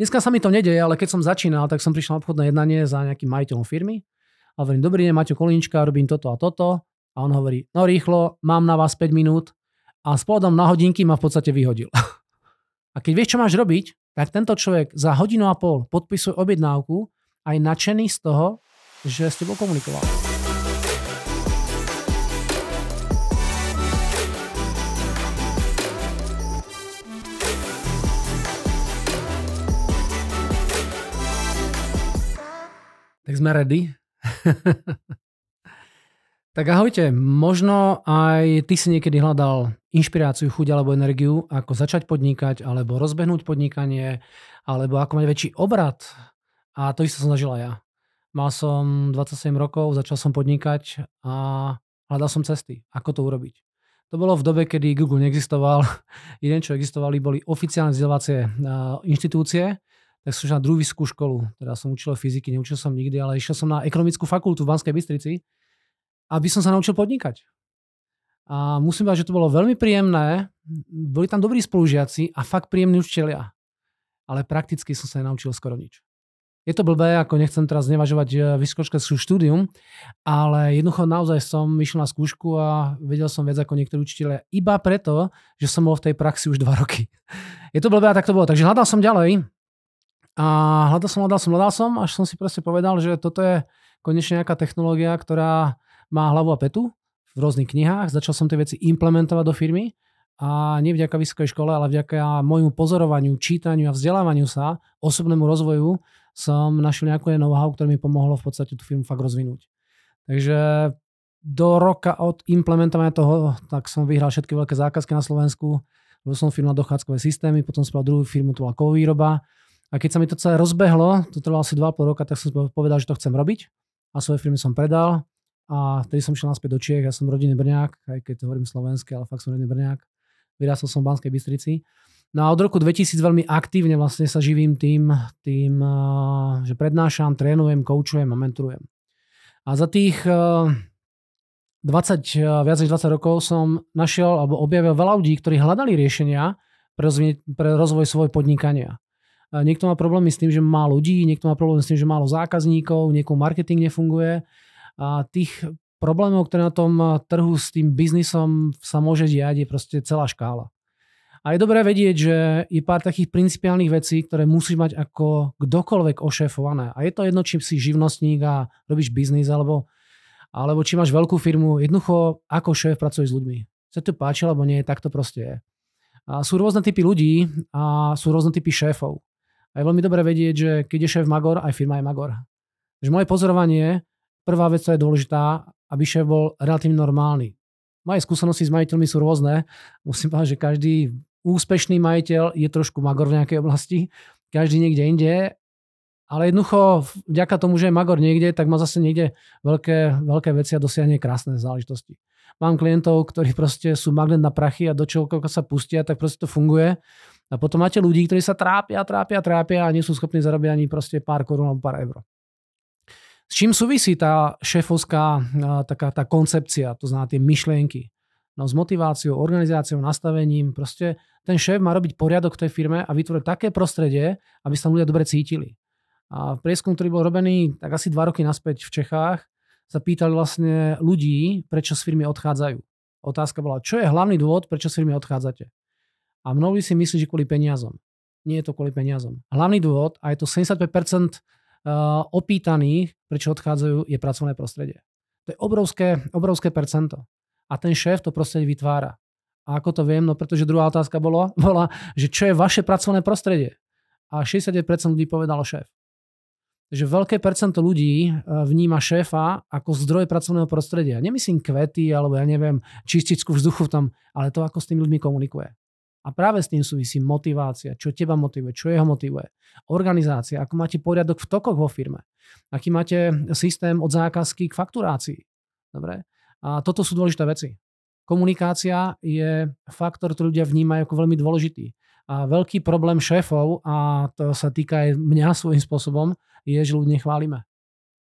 Dneska sa mi to nedeje, ale keď som začínal, tak som prišiel na obchodné jednanie za nejakým majiteľom firmy a hovorím, dobrý deň, Maťo Kolinička, robím toto a toto. A on hovorí, no rýchlo, mám na vás 5 minút a s na hodinky ma v podstate vyhodil. a keď vieš, čo máš robiť, tak tento človek za hodinu a pol podpisuje objednávku aj nadšený z toho, že s tebou komunikoval. Tak sme ready. tak ahojte, možno aj ty si niekedy hľadal inšpiráciu, chuť alebo energiu, ako začať podnikať, alebo rozbehnúť podnikanie, alebo ako mať väčší obrad. A to isté som zažila ja. Mal som 27 rokov, začal som podnikať a hľadal som cesty, ako to urobiť. To bolo v dobe, kedy Google neexistoval. Jeden, čo existovali, boli oficiálne vzdelávacie inštitúcie, tak som na druhú vysokú školu. Teda som učil fyziky, neučil som nikdy, ale išiel som na ekonomickú fakultu v Banskej Bystrici, aby som sa naučil podnikať. A musím povedať, že to bolo veľmi príjemné. Boli tam dobrí spolužiaci a fakt príjemní učiteľia. Ale prakticky som sa nenaučil skoro nič. Je to blbé, ako nechcem teraz znevažovať e, vysokoškolské štúdium, ale jednoducho naozaj som išiel na skúšku a vedel som viac ako niektorí učiteľia iba preto, že som bol v tej praxi už dva roky. Je to blbé a tak to bolo. Takže hľadal som ďalej a hľadal som, hľadal som, hľadal som, až som si proste povedal, že toto je konečne nejaká technológia, ktorá má hlavu a petu v rôznych knihách. Začal som tie veci implementovať do firmy a nie vďaka vysokej škole, ale vďaka môjmu pozorovaniu, čítaniu a vzdelávaniu sa, osobnému rozvoju som našiel nejaké know-how, ktoré mi pomohlo v podstate tú firmu fakt rozvinúť. Takže do roka od implementovania toho, tak som vyhral všetky veľké zákazky na Slovensku. Robil som firmu na dochádzkové systémy, potom som druhú firmu, to bola kovýroba a keď sa mi to celé rozbehlo, to trvalo asi 2,5 roka, tak som povedal, že to chcem robiť. A svoje firmy som predal. A vtedy som šiel naspäť do Čiech. Ja som rodinný Brňák, aj keď hovorím slovenské, ale fakt som rodinný Brňák. Vyrastol som v Banskej Bystrici. No a od roku 2000 veľmi aktívne vlastne sa živím tým, tým že prednášam, trénujem, koučujem a mentorujem. A za tých 20, viac než 20 rokov som našiel alebo objavil veľa ľudí, ktorí hľadali riešenia pre rozvoj, pre rozvoj svojho podnikania. Niekto má problémy s tým, že má ľudí, niekto má problémy s tým, že málo zákazníkov, niekomu marketing nefunguje. A tých problémov, ktoré na tom trhu s tým biznisom sa môže diať, je proste celá škála. A je dobré vedieť, že je pár takých principiálnych vecí, ktoré musíš mať ako kdokoľvek ošéfované. A je to jedno, či si živnostník a robíš biznis, alebo, alebo či máš veľkú firmu. Jednoducho, ako šéf pracuje s ľuďmi. Sa to páči, alebo nie, tak to proste je. A sú rôzne typy ľudí a sú rôzne typy šéfov. A je veľmi dobré vedieť, že keď je šéf magor, aj firma je magor. Takže moje pozorovanie, prvá vec, čo je dôležitá, aby šéf bol relatívne normálny. Moje skúsenosti s majiteľmi sú rôzne. Musím povedať, že každý úspešný majiteľ je trošku magor v nejakej oblasti, každý niekde inde, ale jednoducho vďaka tomu, že je magor niekde, tak má zase niekde veľké, veľké veci a dosiahne krásne záležitosti. Mám klientov, ktorí proste sú magnet na prachy a do čoho sa pustia, tak proste to funguje. A potom máte ľudí, ktorí sa trápia, trápia, trápia a nie sú schopní zarobiť ani proste pár korún alebo pár eur. S čím súvisí tá šéfovská taká tá koncepcia, to znamená tie myšlienky? No s motiváciou, organizáciou, nastavením. Proste ten šéf má robiť poriadok v tej firme a vytvoriť také prostredie, aby sa ľudia dobre cítili. A prieskum, ktorý bol robený tak asi dva roky naspäť v Čechách, sa pýtali vlastne ľudí, prečo z firmy odchádzajú. Otázka bola, čo je hlavný dôvod, prečo z firmy odchádzate? A mnohí si myslí, že kvôli peniazom. Nie je to kvôli peniazom. Hlavný dôvod, a je to 75% eh, opýtaných, prečo odchádzajú, je pracovné prostredie. To je obrovské, obrovské percento. A ten šéf to prostredie vytvára. A ako to viem? No pretože druhá otázka bola, bola že čo je vaše pracovné prostredie? A 69% ľudí povedalo šéf. Takže veľké percento ľudí eh, vníma šéfa ako zdroj pracovného prostredia. Nemyslím kvety, alebo ja neviem, čističku vzduchu tam, ale to, ako s tými ľuďmi komunikuje. A práve s tým súvisí motivácia, čo teba motivuje, čo jeho motivuje. Organizácia, ako máte poriadok v tokoch vo firme. Aký máte systém od zákazky k fakturácii. Dobre? A toto sú dôležité veci. Komunikácia je faktor, ktorý ľudia vnímajú ako veľmi dôležitý. A veľký problém šéfov, a to sa týka aj mňa svojím spôsobom, je, že ľudí nechválime.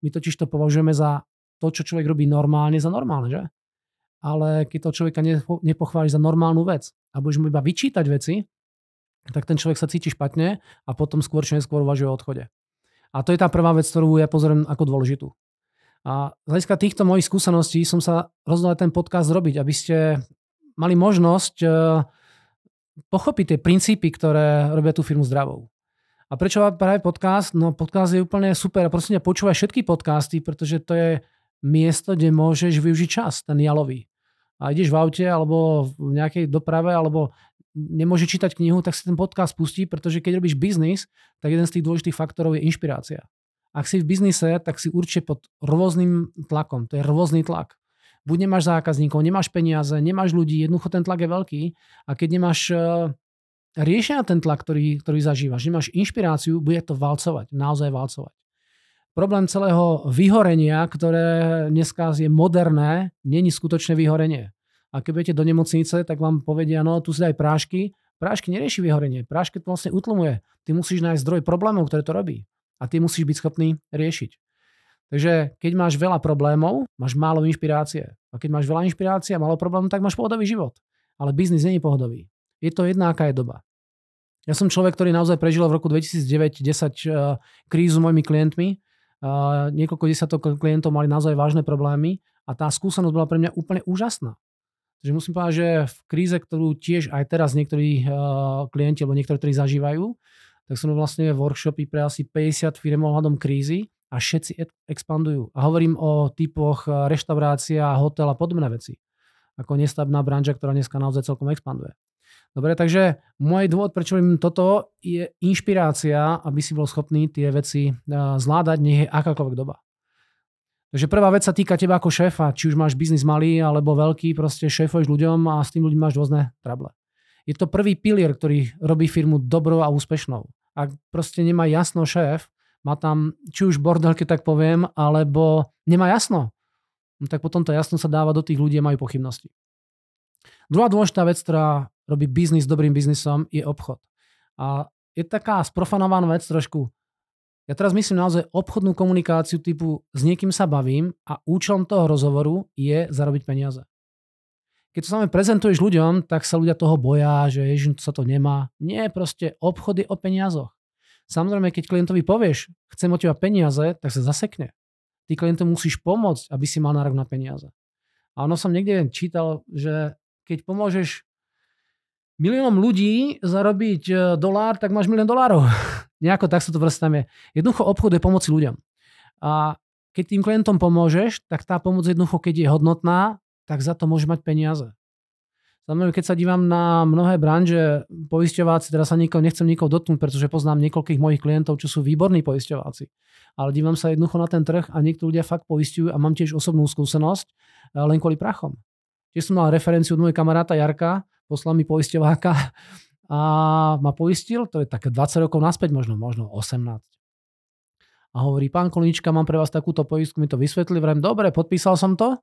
My totiž to považujeme za to, čo človek robí normálne, za normálne, že? Ale keď to človeka nepochváliš za normálnu vec a budeš mu iba vyčítať veci, tak ten človek sa cíti špatne a potom skôr či neskôr uvažuje o odchode. A to je tá prvá vec, ktorú ja pozorujem ako dôležitú. A z hľadiska týchto mojich skúseností som sa rozhodol ten podcast robiť, aby ste mali možnosť e, pochopiť tie princípy, ktoré robia tú firmu zdravou. A prečo práve podcast? No podcast je úplne super. Prosím ťa, počúvaj všetky podcasty, pretože to je miesto, kde môžeš využiť čas, ten jalový. A ideš v aute alebo v nejakej doprave alebo nemôže čítať knihu, tak si ten podcast pustí, pretože keď robíš biznis, tak jeden z tých dôležitých faktorov je inšpirácia. Ak si v biznise, tak si určite pod rôznym tlakom. To je rôzny tlak. Buď nemáš zákazníkov, nemáš peniaze, nemáš ľudí, jednoducho ten tlak je veľký. A keď nemáš uh, riešenia ten tlak, ktorý, ktorý zažívaš, nemáš inšpiráciu, bude to valcovať, naozaj valcovať. Problém celého vyhorenia, ktoré dneska je moderné, není skutočné vyhorenie. A keď budete do nemocnice, tak vám povedia, no tu si daj prášky. Prášky nerieši vyhorenie, prášky to vlastne utlmuje. Ty musíš nájsť zdroj problémov, ktoré to robí. A ty musíš byť schopný riešiť. Takže keď máš veľa problémov, máš málo inšpirácie. A keď máš veľa inšpirácie a málo problémov, tak máš pohodový život. Ale biznis nie je pohodový. Je to jedna, aká je doba. Ja som človek, ktorý naozaj prežil v roku 2009-10 uh, krízu mojimi klientmi. Niekoľko desiatok klientov mali naozaj vážne problémy a tá skúsenosť bola pre mňa úplne úžasná. Takže musím povedať, že v kríze, ktorú tiež aj teraz niektorí uh, klienti alebo niektorí, ktorí zažívajú, tak som vlastne workshopy pre asi 50 firm ohľadom krízy a všetci expandujú. A hovorím o typoch reštaurácia, hotel a podobné veci. Ako nestavná branža, ktorá dneska naozaj celkom expanduje. Dobre, takže môj dôvod, prečo im toto, je inšpirácia, aby si bol schopný tie veci zvládať, nech je akákoľvek doba. Takže prvá vec sa týka teba ako šéfa, či už máš biznis malý alebo veľký, proste šéfuješ ľuďom a s tým ľuďmi máš rôzne trable. Je to prvý pilier, ktorý robí firmu dobrou a úspešnou. Ak proste nemá jasno šéf, má tam či už bordel, keď tak poviem, alebo nemá jasno, no tak potom to jasno sa dáva do tých ľudí a majú pochybnosti. Druhá dôležitá vec, ktorá robí biznis dobrým biznisom, je obchod. A je taká sprofanovaná vec trošku. Ja teraz myslím naozaj obchodnú komunikáciu typu s niekým sa bavím a účelom toho rozhovoru je zarobiť peniaze. Keď to samé prezentuješ ľuďom, tak sa ľudia toho boja, že ježiš, sa to nemá. Nie, proste obchod je o peniazoch. Samozrejme, keď klientovi povieš, chcem od teba peniaze, tak sa zasekne. Ty klientom musíš pomôcť, aby si mal nárok na peniaze. A ono som niekde čítal, že keď pomôžeš miliónom ľudí zarobiť e, dolár, tak máš milión dolárov. Nejako tak sa to proste tam je. Jednoducho obchod je pomoci ľuďom. A keď tým klientom pomôžeš, tak tá pomoc jednoducho, keď je hodnotná, tak za to môže mať peniaze. Samozrejme, keď sa dívam na mnohé branže, poisťováci, teraz sa nikoho, nechcem nikoho dotknúť, pretože poznám niekoľkých mojich klientov, čo sú výborní poisťováci. Ale dívam sa jednoducho na ten trh a niektorí ľudia fakt poisťujú a mám tiež osobnú skúsenosť e, len kvôli prachom. Tiež som mal referenciu od môjho kamaráta Jarka, poslal mi poisťováka a ma poistil, to je také 20 rokov naspäť, možno, možno 18. A hovorí, pán Kolnička, mám pre vás takúto poistku, mi to vysvetlili, vrem, dobre, podpísal som to.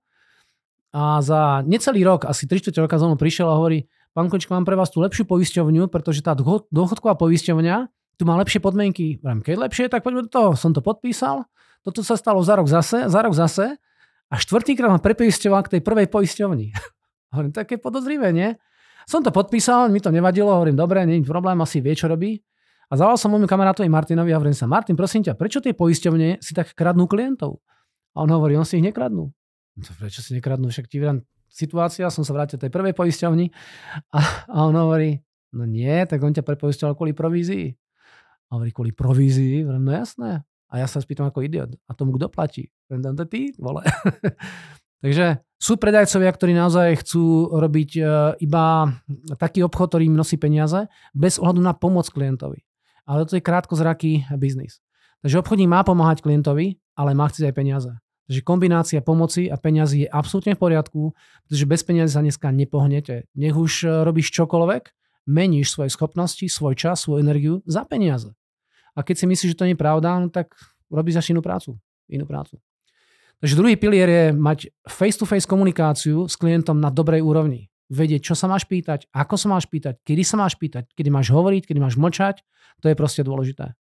A za necelý rok, asi 3 roka za mnou prišiel a hovorí, pán Kolnička, mám pre vás tú lepšiu poisťovňu, pretože tá dôchodková poisťovňa tu má lepšie podmienky. Vrem, keď lepšie, tak poďme do toho. Som to podpísal, toto sa stalo za rok zase, za rok zase a štvrtýkrát ma prepoisťoval k tej prvej poisťovni. Hovorím, také podozrivé, nie? Som to podpísal, mi to nevadilo, hovorím, dobre, nie je problém, asi vie, čo robí. A zavolal som môjmu kamarátovi Martinovi a hovorím sa, Martin, prosím ťa, prečo tie poisťovne si tak kradnú klientov? A on hovorí, on si ich nekradnú. No prečo si nekradnú? Však ti situácia, som sa vrátil tej prvej poisťovni a, a on hovorí, no nie, tak on ťa prepoisťoval kvôli provízii. A hovorí, kvôli provízii? Hovorím, no jasné. A ja sa spýtam ako idiot. A tomu kto platí? Hovorím, to ty, vole. Takže sú predajcovia, ktorí naozaj chcú robiť e, iba taký obchod, ktorý im nosí peniaze, bez ohľadu na pomoc klientovi. Ale to je krátkozraký biznis. Takže obchodník má pomáhať klientovi, ale má chcieť aj peniaze. Takže kombinácia pomoci a peňazí je absolútne v poriadku, pretože bez peniazy sa dneska nepohnete. Nech už e, robíš čokoľvek, meníš svoje schopnosti, svoj čas, svoju energiu za peniaze. A keď si myslíš, že to nie je pravda, no tak robíš za inú prácu. Inú prácu. Takže druhý pilier je mať face-to-face komunikáciu s klientom na dobrej úrovni. Vedieť, čo sa máš pýtať, ako sa máš pýtať, kedy sa máš pýtať, kedy máš hovoriť, kedy máš mlčať. To je proste dôležité.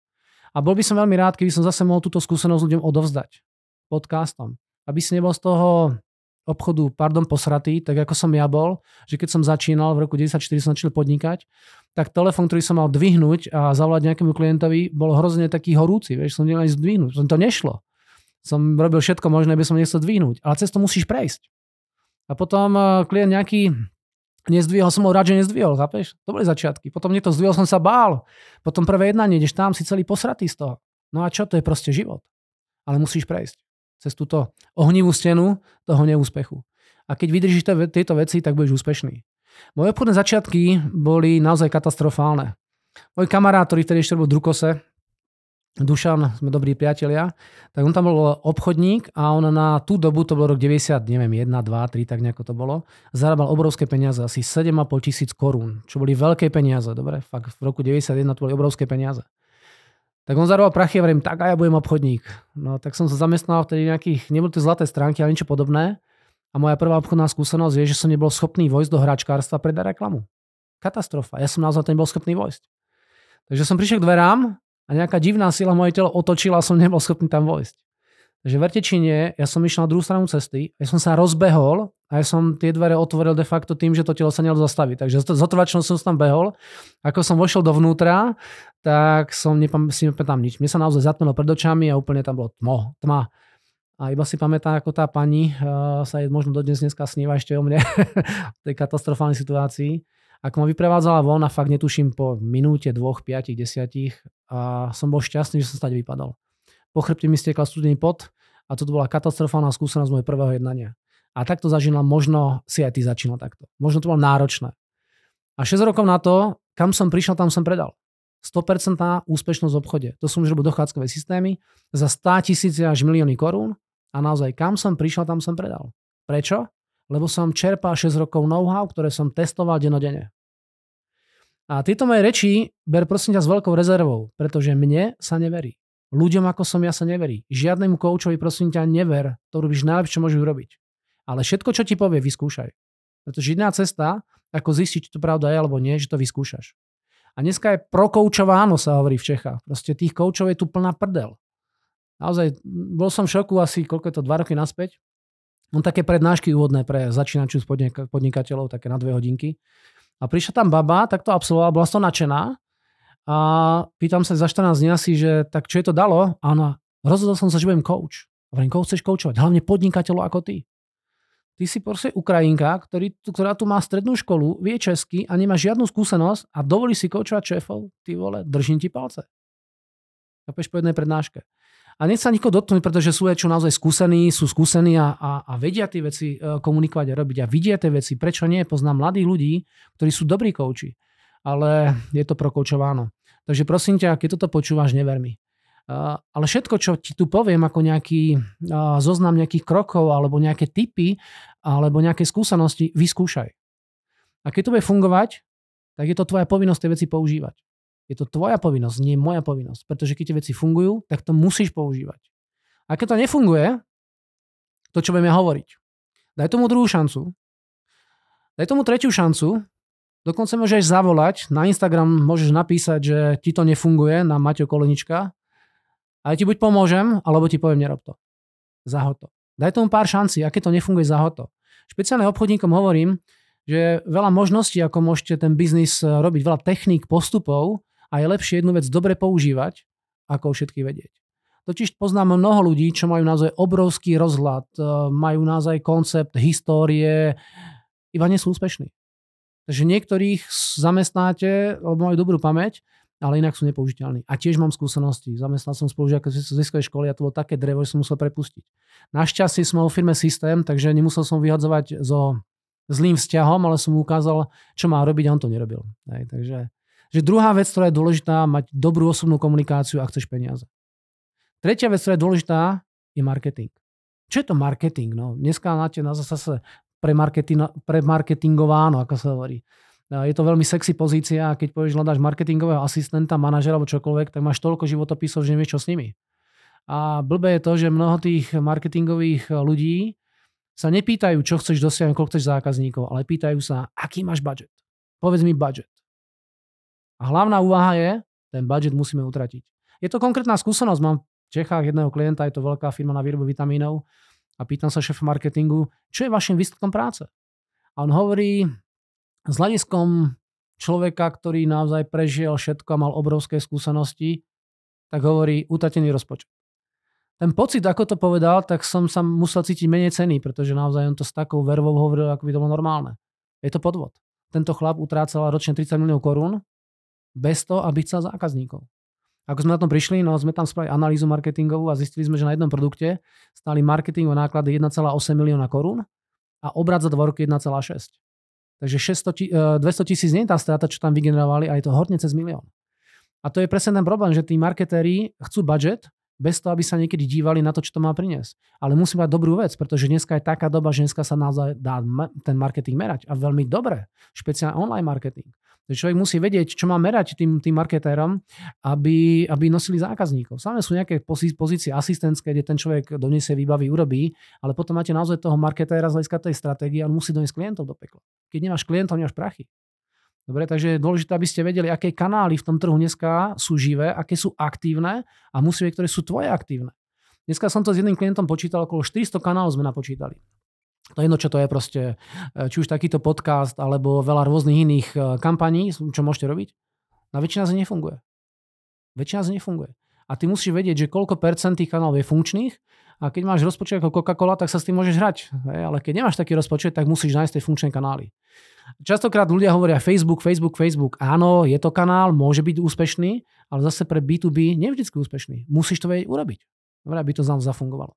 A bol by som veľmi rád, keby som zase mohol túto skúsenosť ľuďom odovzdať podcastom. Aby si nebol z toho obchodu, pardon, posratý, tak ako som ja bol, že keď som začínal v roku 1994 som začal podnikať, tak telefon, ktorý som mal dvihnúť a zavolať nejakému klientovi, bol hrozne taký horúci, vieš, som nemal zdvihnúť, som to nešlo. Som robil všetko možné, aby som nechcel dvihnúť, ale cez to musíš prejsť. A potom uh, klient nejaký nezdvihol, som ho rád, že nezdvihol, chápeš? To boli začiatky. Potom niekto zdvihol, som sa bál. Potom prvé jednanie, ideš tam, si celý posratý z toho. No a čo, to je proste život. Ale musíš prejsť cez túto ohnivú stenu toho neúspechu. A keď vydržíš tieto veci, tak budeš úspešný. Moje obchodné začiatky boli naozaj katastrofálne. Môj kamarát, ktorý vtedy ešte bol v Drukose, Dušan, sme dobrí priatelia, tak on tam bol obchodník a on na tú dobu, to bol rok 90, neviem, 1, 2, 3, tak nejako to bolo, zarábal obrovské peniaze, asi 7,5 tisíc korún, čo boli veľké peniaze, dobre, fakt v roku 91 to boli obrovské peniaze. Tak on zarábal prachy a hovorím, tak a ja budem obchodník. No tak som sa zamestnal vtedy nejakých, neboli to zlaté stránky, ale niečo podobné. A moja prvá obchodná skúsenosť je, že som nebol schopný vojsť do hračkárstva predať reklamu. Katastrofa. Ja som naozaj nebol schopný vojsť. Takže som prišiel k dverám a nejaká divná sila moje telo otočila a som nebol schopný tam vojsť. Takže verte či nie, ja som išiel na druhú stranu cesty, ja som sa rozbehol a ja som tie dvere otvoril de facto tým, že to telo sa nedalo zastaviť. Takže z otrvačnou som tam behol. Ako som vošiel dovnútra, tak som nepam- nepamätám nič. Mne sa naozaj zatmelo pred očami a úplne tam bolo tmo, tma. A iba si pamätám, ako tá pani uh, sa je možno dodnes dneska sníva ešte o mne v tej katastrofálnej situácii. Ako ma vyprevádzala von a fakt netuším po minúte, dvoch, piatich, desiatich a som bol šťastný, že som stať vypadal. Po chrbte mi stiekla studený pot a toto bola katastrofálna skúsenosť môjho prvého jednania. A takto zažila, možno si aj ty začínal takto. Možno to bolo náročné. A 6 rokov na to, kam som prišiel, tam som predal. 100% úspešnosť v obchode. To sú už robil dochádzkové systémy za 100 tisíc až milióny korún a naozaj kam som prišiel, tam som predal. Prečo? Lebo som čerpal 6 rokov know-how, ktoré som testoval denodene. A tieto moje reči ber prosím ťa s veľkou rezervou, pretože mne sa neverí. Ľuďom ako som ja sa neverí. Žiadnemu koučovi prosím ťa never, to robíš najlepšie, čo môžeš urobiť. Ale všetko, čo ti povie, vyskúšaj. Pretože jediná cesta, ako zistiť, či to pravda je alebo nie, že to vyskúšaš. A dneska je prokoučováno, sa hovorí v Čechách. Proste tých koučov je tu plná prdel. Naozaj, bol som v šoku asi, koľko je to, dva roky naspäť. Mám také prednášky úvodné pre začínačných podnikateľov, také na dve hodinky. A prišla tam baba, tak to absolvovala, bola som nadšená. A pýtam sa za 14 dní asi, že tak čo je to dalo? A ona, rozhodol som sa, že budem coach. Hovorím, koho chceš koučovať? Hlavne podnikateľov ako ty. Ty si proste Ukrajinka, ktorý, ktorá tu má strednú školu, vie česky a nemá žiadnu skúsenosť a dovolí si koučovať šéfov. Ty vole, držím ti palce. Chápeš po jednej prednáške. A nech sa nikoho dotknúť, pretože sú čo naozaj skúsení, sú skúsení a, a, a vedia tie veci e, komunikovať a robiť a vidia tie veci. Prečo nie? Poznám mladých ľudí, ktorí sú dobrí kouči, ale je to prokoučováno. Takže prosím ťa, keď toto počúvaš, never mi ale všetko, čo ti tu poviem, ako nejaký zoznam nejakých krokov, alebo nejaké typy, alebo nejaké skúsenosti, vyskúšaj. A keď to bude fungovať, tak je to tvoja povinnosť tie veci používať. Je to tvoja povinnosť, nie moja povinnosť. Pretože keď tie veci fungujú, tak to musíš používať. A keď to nefunguje, to, čo budeme hovoriť, daj tomu druhú šancu, daj tomu tretiu šancu, dokonca môžeš zavolať, na Instagram môžeš napísať, že ti to nefunguje, na Maťo Kolenička, ale ti buď pomôžem, alebo ti poviem, nerob to. Zahod to. Daj tomu pár šancí, aké to nefunguje, zahod to. Špeciálne obchodníkom hovorím, že veľa možností, ako môžete ten biznis eh, robiť, veľa techník, postupov a je lepšie jednu vec dobre používať, ako všetky vedieť. Totiž poznám mnoho ľudí, čo majú naozaj obrovský rozhľad, eh, majú naozaj koncept, histórie, iba nie sú úspešní. Takže niektorých zamestnáte, lebo majú dobrú pamäť, ale inak sú nepoužiteľní. A tiež mám skúsenosti. Zamestnal som spolužiaka z vysoké školy a to bolo také drevo, že som musel prepustiť. Našťastie som mal firme systém, takže nemusel som vyhadzovať so zlým vzťahom, ale som mu ukázal, čo má robiť a on to nerobil. Hej, takže že druhá vec, ktorá je dôležitá, mať dobrú osobnú komunikáciu a chceš peniaze. Tretia vec, ktorá je dôležitá, je marketing. Čo je to marketing? No, dneska máte na zase premarketingováno, ako sa hovorí. Je to veľmi sexy pozícia a keď povieš, hľadáš marketingového asistenta, manažera alebo čokoľvek, tak máš toľko životopisov, že nevieš, čo s nimi. A blbé je to, že mnoho tých marketingových ľudí sa nepýtajú, čo chceš dosiahnuť, koľko chceš zákazníkov, ale pýtajú sa, aký máš budget. Povedz mi budget. A hlavná úvaha je, ten budget musíme utratiť. Je to konkrétna skúsenosť. Mám v Čechách jedného klienta, je to veľká firma na výrobu vitamínov a pýtam sa šéf marketingu, čo je vašim výsledkom práce. A on hovorí, s hľadiskom človeka, ktorý naozaj prežil všetko a mal obrovské skúsenosti, tak hovorí utatený rozpočet. Ten pocit, ako to povedal, tak som sa musel cítiť menej cený, pretože naozaj on to s takou vervou hovoril, ako by to bolo normálne. Je to podvod. Tento chlap utrácal ročne 30 miliónov korún bez toho, aby chcel zákazníkov. Ako sme na tom prišli, no sme tam spravili analýzu marketingovú a zistili sme, že na jednom produkte stáli marketingové náklady 1,8 milióna korún a obrad za dva roky 1,6. Takže 600, 200 tisíc nie je tá strata, čo tam vygenerovali a je to hodne cez milión. A to je presne ten problém, že tí marketéri chcú budget, bez toho, aby sa niekedy dívali na to, čo to má priniesť. Ale musí mať dobrú vec, pretože dneska je taká doba, že dneska sa naozaj dá ten marketing merať. A veľmi dobre. Špeciálne online marketing. Človek musí vedieť, čo má merať tým, tým marketérom, aby, aby nosili zákazníkov. Samé sú nejaké pozície asistentské, kde ten človek doniesie výbavy, urobí, ale potom máte naozaj toho marketéra z hľadiska tej stratégie on musí doniesť klientov do pekla. Keď nemáš klientov, nemáš prachy. Dobre, takže je dôležité, aby ste vedeli, aké kanály v tom trhu dneska sú živé, aké sú aktívne a musí vedieť, ktoré sú tvoje aktívne. Dneska som to s jedným klientom počítal, okolo 400 kanálov sme napočítali. To je jedno, čo to je proste, e, či už takýto podcast, alebo veľa rôznych iných e, kampaní, čo môžete robiť. Na väčšina z nich nefunguje. Väčšina z nich nefunguje. A ty musíš vedieť, že koľko percent tých kanálov je funkčných a keď máš rozpočet ako Coca-Cola, tak sa s tým môžeš hrať. Ale keď nemáš taký rozpočet, tak musíš nájsť tie funkčné kanály. Častokrát ľudia hovoria Facebook, Facebook, Facebook. Áno, je to kanál, môže byť úspešný, ale zase pre B2B nie je vždy úspešný. Musíš to vedieť urobiť. Dobre, aby to zafungovalo.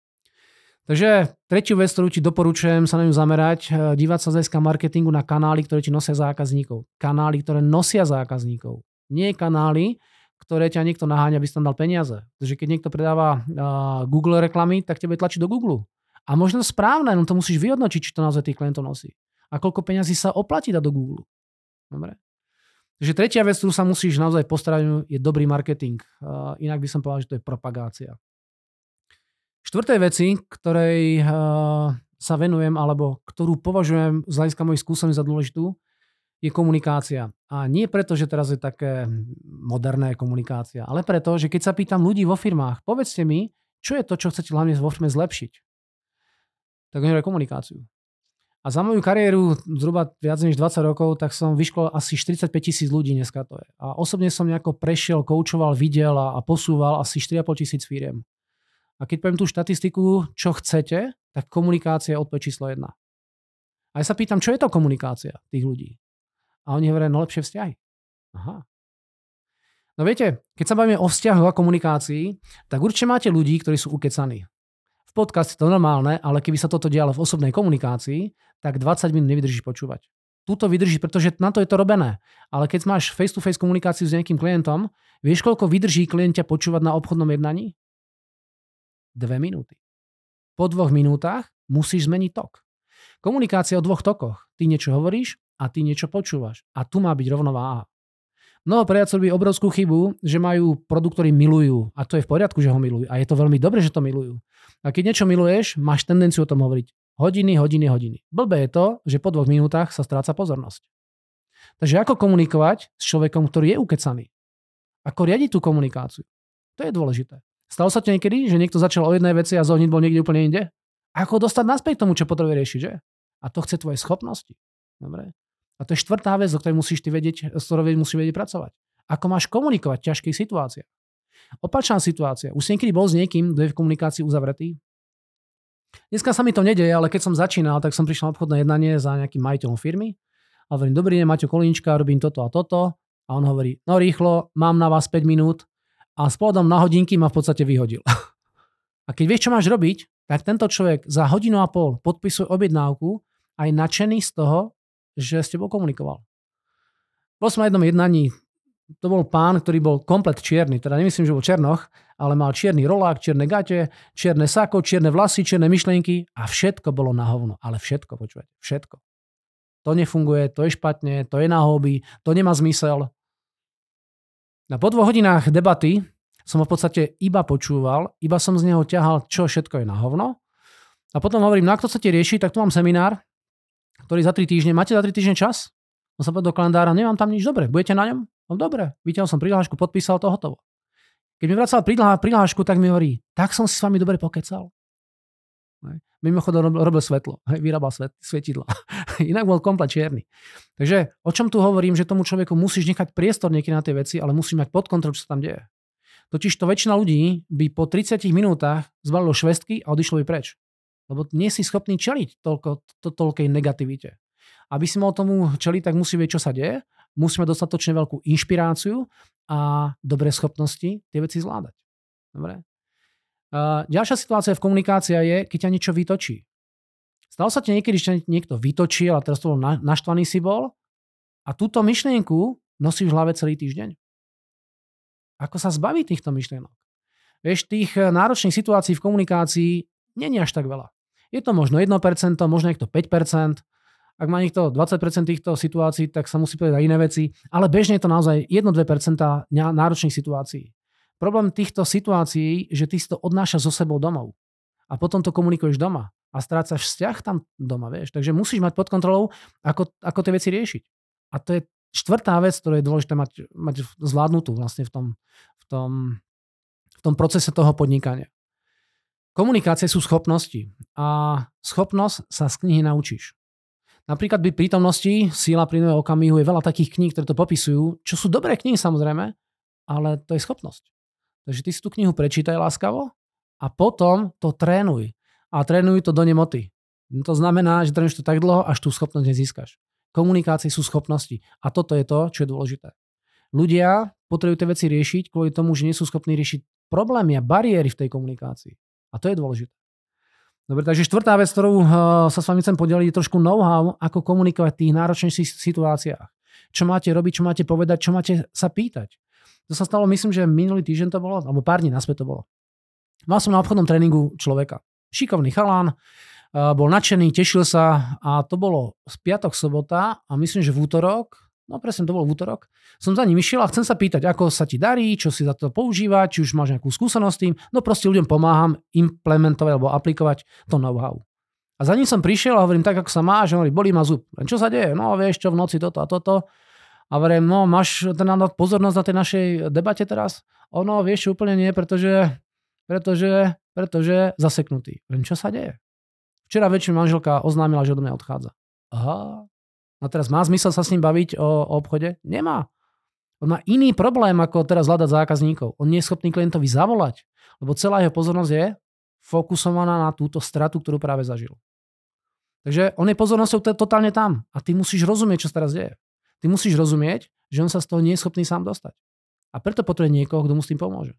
Takže tretiu vec, ktorú ti doporučujem sa na ňu zamerať, eh, dívať sa z marketingu na kanály, ktoré ti nosia zákazníkov. Kanály, ktoré nosia zákazníkov. Nie kanály, ktoré ťa niekto naháňa, aby si tam dal peniaze. Takže keď niekto predáva uh, Google reklamy, tak tebe tlačí do Google. A možno správne, no to musíš vyhodnočiť, či to naozaj tých klientov nosí a koľko peňazí sa oplatí dať do Google. Dobre. Takže tretia vec, ktorú sa musíš naozaj postarať, je dobrý marketing. Uh, inak by som povedal, že to je propagácia. Štvrtej veci, ktorej uh, sa venujem, alebo ktorú považujem z hľadiska mojich skúseností za dôležitú, je komunikácia. A nie preto, že teraz je také moderné komunikácia, ale preto, že keď sa pýtam ľudí vo firmách, povedzte mi, čo je to, čo chcete hlavne vo firme zlepšiť. Tak oni komunikáciu. A za moju kariéru zhruba viac než 20 rokov, tak som vyškolil asi 45 tisíc ľudí dneska to je. A osobne som nejako prešiel, koučoval, videl a, a posúval asi 4,5 tisíc firiem. A keď poviem tú štatistiku, čo chcete, tak komunikácia je odpoveď číslo jedna. A ja sa pýtam, čo je to komunikácia tých ľudí? A oni hovoria, no lepšie vzťahy. Aha. No viete, keď sa bavíme o vzťahu a komunikácii, tak určite máte ľudí, ktorí sú ukecaní podcast je to normálne, ale keby sa toto dialo v osobnej komunikácii, tak 20 minút nevydržíš počúvať. Tuto vydrží, pretože na to je to robené. Ale keď máš face-to-face komunikáciu s nejakým klientom, vieš, koľko vydrží klient ťa počúvať na obchodnom jednaní? Dve minúty. Po dvoch minútach musíš zmeniť tok. Komunikácia o dvoch tokoch. Ty niečo hovoríš a ty niečo počúvaš. A tu má byť rovnováha. Mnoho prejavcov robí obrovskú chybu, že majú produkt, ktorý milujú. A to je v poriadku, že ho milujú. A je to veľmi dobre, že to milujú. A keď niečo miluješ, máš tendenciu o tom hovoriť. Hodiny, hodiny, hodiny. Blbé je to, že po dvoch minútach sa stráca pozornosť. Takže ako komunikovať s človekom, ktorý je ukecaný? Ako riadiť tú komunikáciu? To je dôležité. Stalo sa to niekedy, že niekto začal o jednej veci a zohnit bol niekde úplne inde? Ako dostať naspäť tomu, čo potrebuje riešiť, že? A to chce tvoje schopnosti. Dobre? A to je štvrtá vec, o ktorej musíš ty vedieť, s ktorou musíš vedieť pracovať. Ako máš komunikovať v ťažkých situáciách. Opačná situácia. Už si niekedy bol s niekým, kto je v komunikácii uzavretý? Dneska sa mi to nedeje, ale keď som začínal, tak som prišiel na obchodné jednanie za nejakým majiteľom firmy a hovorím, dobrý deň, Maťo Kolíčka, robím toto a toto. A on hovorí, no rýchlo, mám na vás 5 minút a s na hodinky ma v podstate vyhodil. a keď vieš, čo máš robiť, tak tento človek za hodinu a pol podpisuje objednávku aj nadšený z toho, že s tebou komunikoval. Bol som na jednom jednaní, to bol pán, ktorý bol komplet čierny, teda nemyslím, že bol černoch, ale mal čierny rolák, čierne gate, čierne sako, čierne vlasy, čierne myšlienky a všetko bolo na hovno. Ale všetko, počúvajte, všetko. To nefunguje, to je špatne, to je na hobby, to nemá zmysel. Na po dvoch hodinách debaty som ho v podstate iba počúval, iba som z neho ťahal, čo všetko je na hovno. A potom hovorím, no ak to chcete riešiť, tak tu mám seminár, ktorý za 3 týždne, máte za 3 týždne čas? On sa do kalendára, nemám tam nič dobre, budete na ňom? No dobre, vyťahol som prihlášku, podpísal to, hotovo. Keď mi vracal prihlášku, tak mi hovorí, tak som si s vami dobre pokecal. Mimochodom robil, svetlo, vyrábal svet, svetidla. Inak bol komplet čierny. Takže o čom tu hovorím, že tomu človeku musíš nechať priestor niekedy na tie veci, ale musíš mať pod kontrolou, čo sa tam deje. Totiž to väčšina ľudí by po 30 minútach zbalilo švestky a odišlo by preč. Lebo nie si schopný čeliť toľko, to, toľkej negativite. Aby si mohol tomu čeliť, tak musí vedieť, čo sa deje, musí mať dostatočne veľkú inšpiráciu a dobré schopnosti tie veci zvládať. Dobre? Ďalšia situácia v komunikácii je, keď ťa niečo vytočí. Stalo sa ti niekedy, že niekto vytočil a teraz to bol naštvaný si bol a túto myšlienku nosíš v hlave celý týždeň. Ako sa zbaviť týchto myšlienok? Vieš, tých eh, náročných situácií v komunikácii není až tak veľa. Je to možno 1%, možno niekto 5%, ak má niekto 20% týchto situácií, tak sa musí povedať iné veci, ale bežne je to naozaj 1-2% náročných situácií. Problém týchto situácií, že ty si to odnášaš so sebou domov a potom to komunikuješ doma a strácaš vzťah tam doma, vieš. Takže musíš mať pod kontrolou, ako, ako tie veci riešiť. A to je štvrtá vec, ktorú je dôležité mať, mať zvládnutú vlastne v tom, v, tom, v tom procese toho podnikania. Komunikácie sú schopnosti a schopnosť sa z knihy naučíš. Napríklad by prítomnosti Síla plynového okamihu je veľa takých kníh, ktoré to popisujú, čo sú dobré knihy samozrejme, ale to je schopnosť. Takže ty si tú knihu prečítaj láskavo a potom to trénuj. A trénuj to do nemoty. To znamená, že trénuješ to tak dlho, až tú schopnosť nezískaš. Komunikácie sú schopnosti. A toto je to, čo je dôležité. Ľudia potrebujú tie veci riešiť kvôli tomu, že nie sú schopní riešiť problémy a bariéry v tej komunikácii. A to je dôležité. Dobre, takže štvrtá vec, ktorú uh, sa s vami chcem podeliť, je trošku know-how, ako komunikovať v tých náročnejších situáciách. Čo máte robiť, čo máte povedať, čo máte sa pýtať. To sa stalo, myslím, že minulý týždeň to bolo, alebo pár dní naspäť to bolo. Mal som na obchodnom tréningu človeka. Šikovný chalán, bol nadšený, tešil sa a to bolo z piatok, sobota a myslím, že v útorok, no presne to bolo v útorok, som za ním išiel a chcem sa pýtať, ako sa ti darí, čo si za to používať, či už máš nejakú skúsenosť tým. No proste ľuďom pomáham implementovať alebo aplikovať to know-how. A za ním som prišiel a hovorím tak, ako sa máš, hovorí, bolí ma zub. Len čo sa deje? No vieš čo, v noci toto a toto. A verím, no máš ten pozornosť na tej našej debate teraz? Ono, vieš, úplne nie, pretože, pretože, pretože zaseknutý. Verím, čo sa deje? Včera večer manželka oznámila, že do mňa odchádza. Aha. A teraz má zmysel sa s ním baviť o, o obchode? Nemá. On má iný problém, ako teraz hľadať zákazníkov. On nie je schopný klientovi zavolať, lebo celá jeho pozornosť je fokusovaná na túto stratu, ktorú práve zažil. Takže on je pozornosťou totálne tam a ty musíš rozumieť, čo sa teraz deje. Ty musíš rozumieť, že on sa z toho nie je schopný sám dostať. A preto potrebuje niekoho, kto mu s tým pomôže.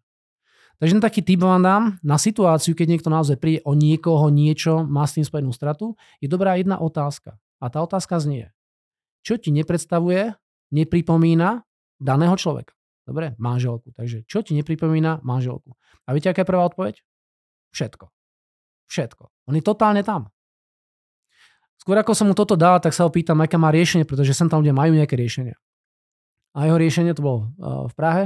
Takže na taký typ vám dám, na situáciu, keď niekto naozaj príde o niekoho niečo, má s tým spojenú stratu, je dobrá jedna otázka. A tá otázka znie, čo ti nepredstavuje, nepripomína daného človeka. Dobre, manželku. Takže čo ti nepripomína manželku? A viete, aká je prvá odpoveď? Všetko. Všetko. On je totálne tam. Skôr ako som mu toto dal, tak sa ho pýtam, aké má riešenie, pretože sem tam ľudia majú nejaké riešenie. A jeho riešenie to bolo uh, v Prahe,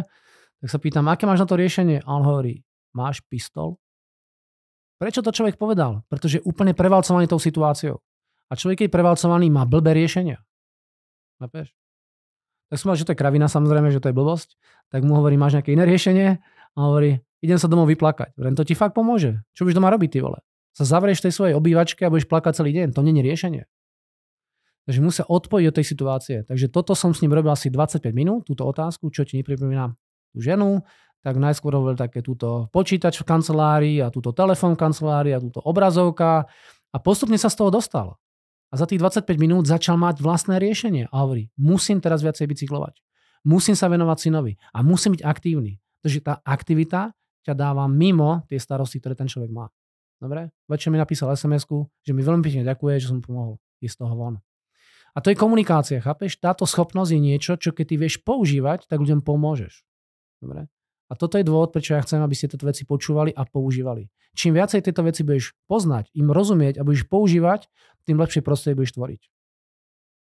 tak sa pýtam, aké máš na to riešenie? A on hovorí, máš pistol? Prečo to človek povedal? Pretože je úplne prevalcovaný tou situáciou. A človek, keď je prevalcovaný, má blbé riešenia. Chápeš? Tak som mal, že to je kravina, samozrejme, že to je blbosť. Tak mu hovorí, máš nejaké iné riešenie? A hovorí, idem sa domov vyplakať. Len to ti fakt pomôže. Čo budeš doma robiť, ty vole? sa zavrieš v tej svojej obývačke a budeš plakať celý deň. To nie je riešenie. Takže musia odpojiť od tej situácie. Takže toto som s ním robil asi 25 minút, túto otázku, čo ti nepripomína tú ženu, tak najskôr robil také túto počítač v kancelárii a túto telefón v kancelárii a túto obrazovka a postupne sa z toho dostal. A za tých 25 minút začal mať vlastné riešenie a hovorí, musím teraz viacej bicyklovať. Musím sa venovať synovi a musím byť aktívny. Takže tá aktivita ťa dáva mimo tie starosti, ktoré ten človek má. Dobre? Večer mi napísal sms že mi veľmi pekne ďakuje, že som pomohol ísť z toho von. A to je komunikácia, chápeš? Táto schopnosť je niečo, čo keď ty vieš používať, tak ľuďom pomôžeš. Dobre? A toto je dôvod, prečo ja chcem, aby ste tieto veci počúvali a používali. Čím viacej tieto veci budeš poznať, im rozumieť a budeš používať, tým lepšie prostredie budeš tvoriť.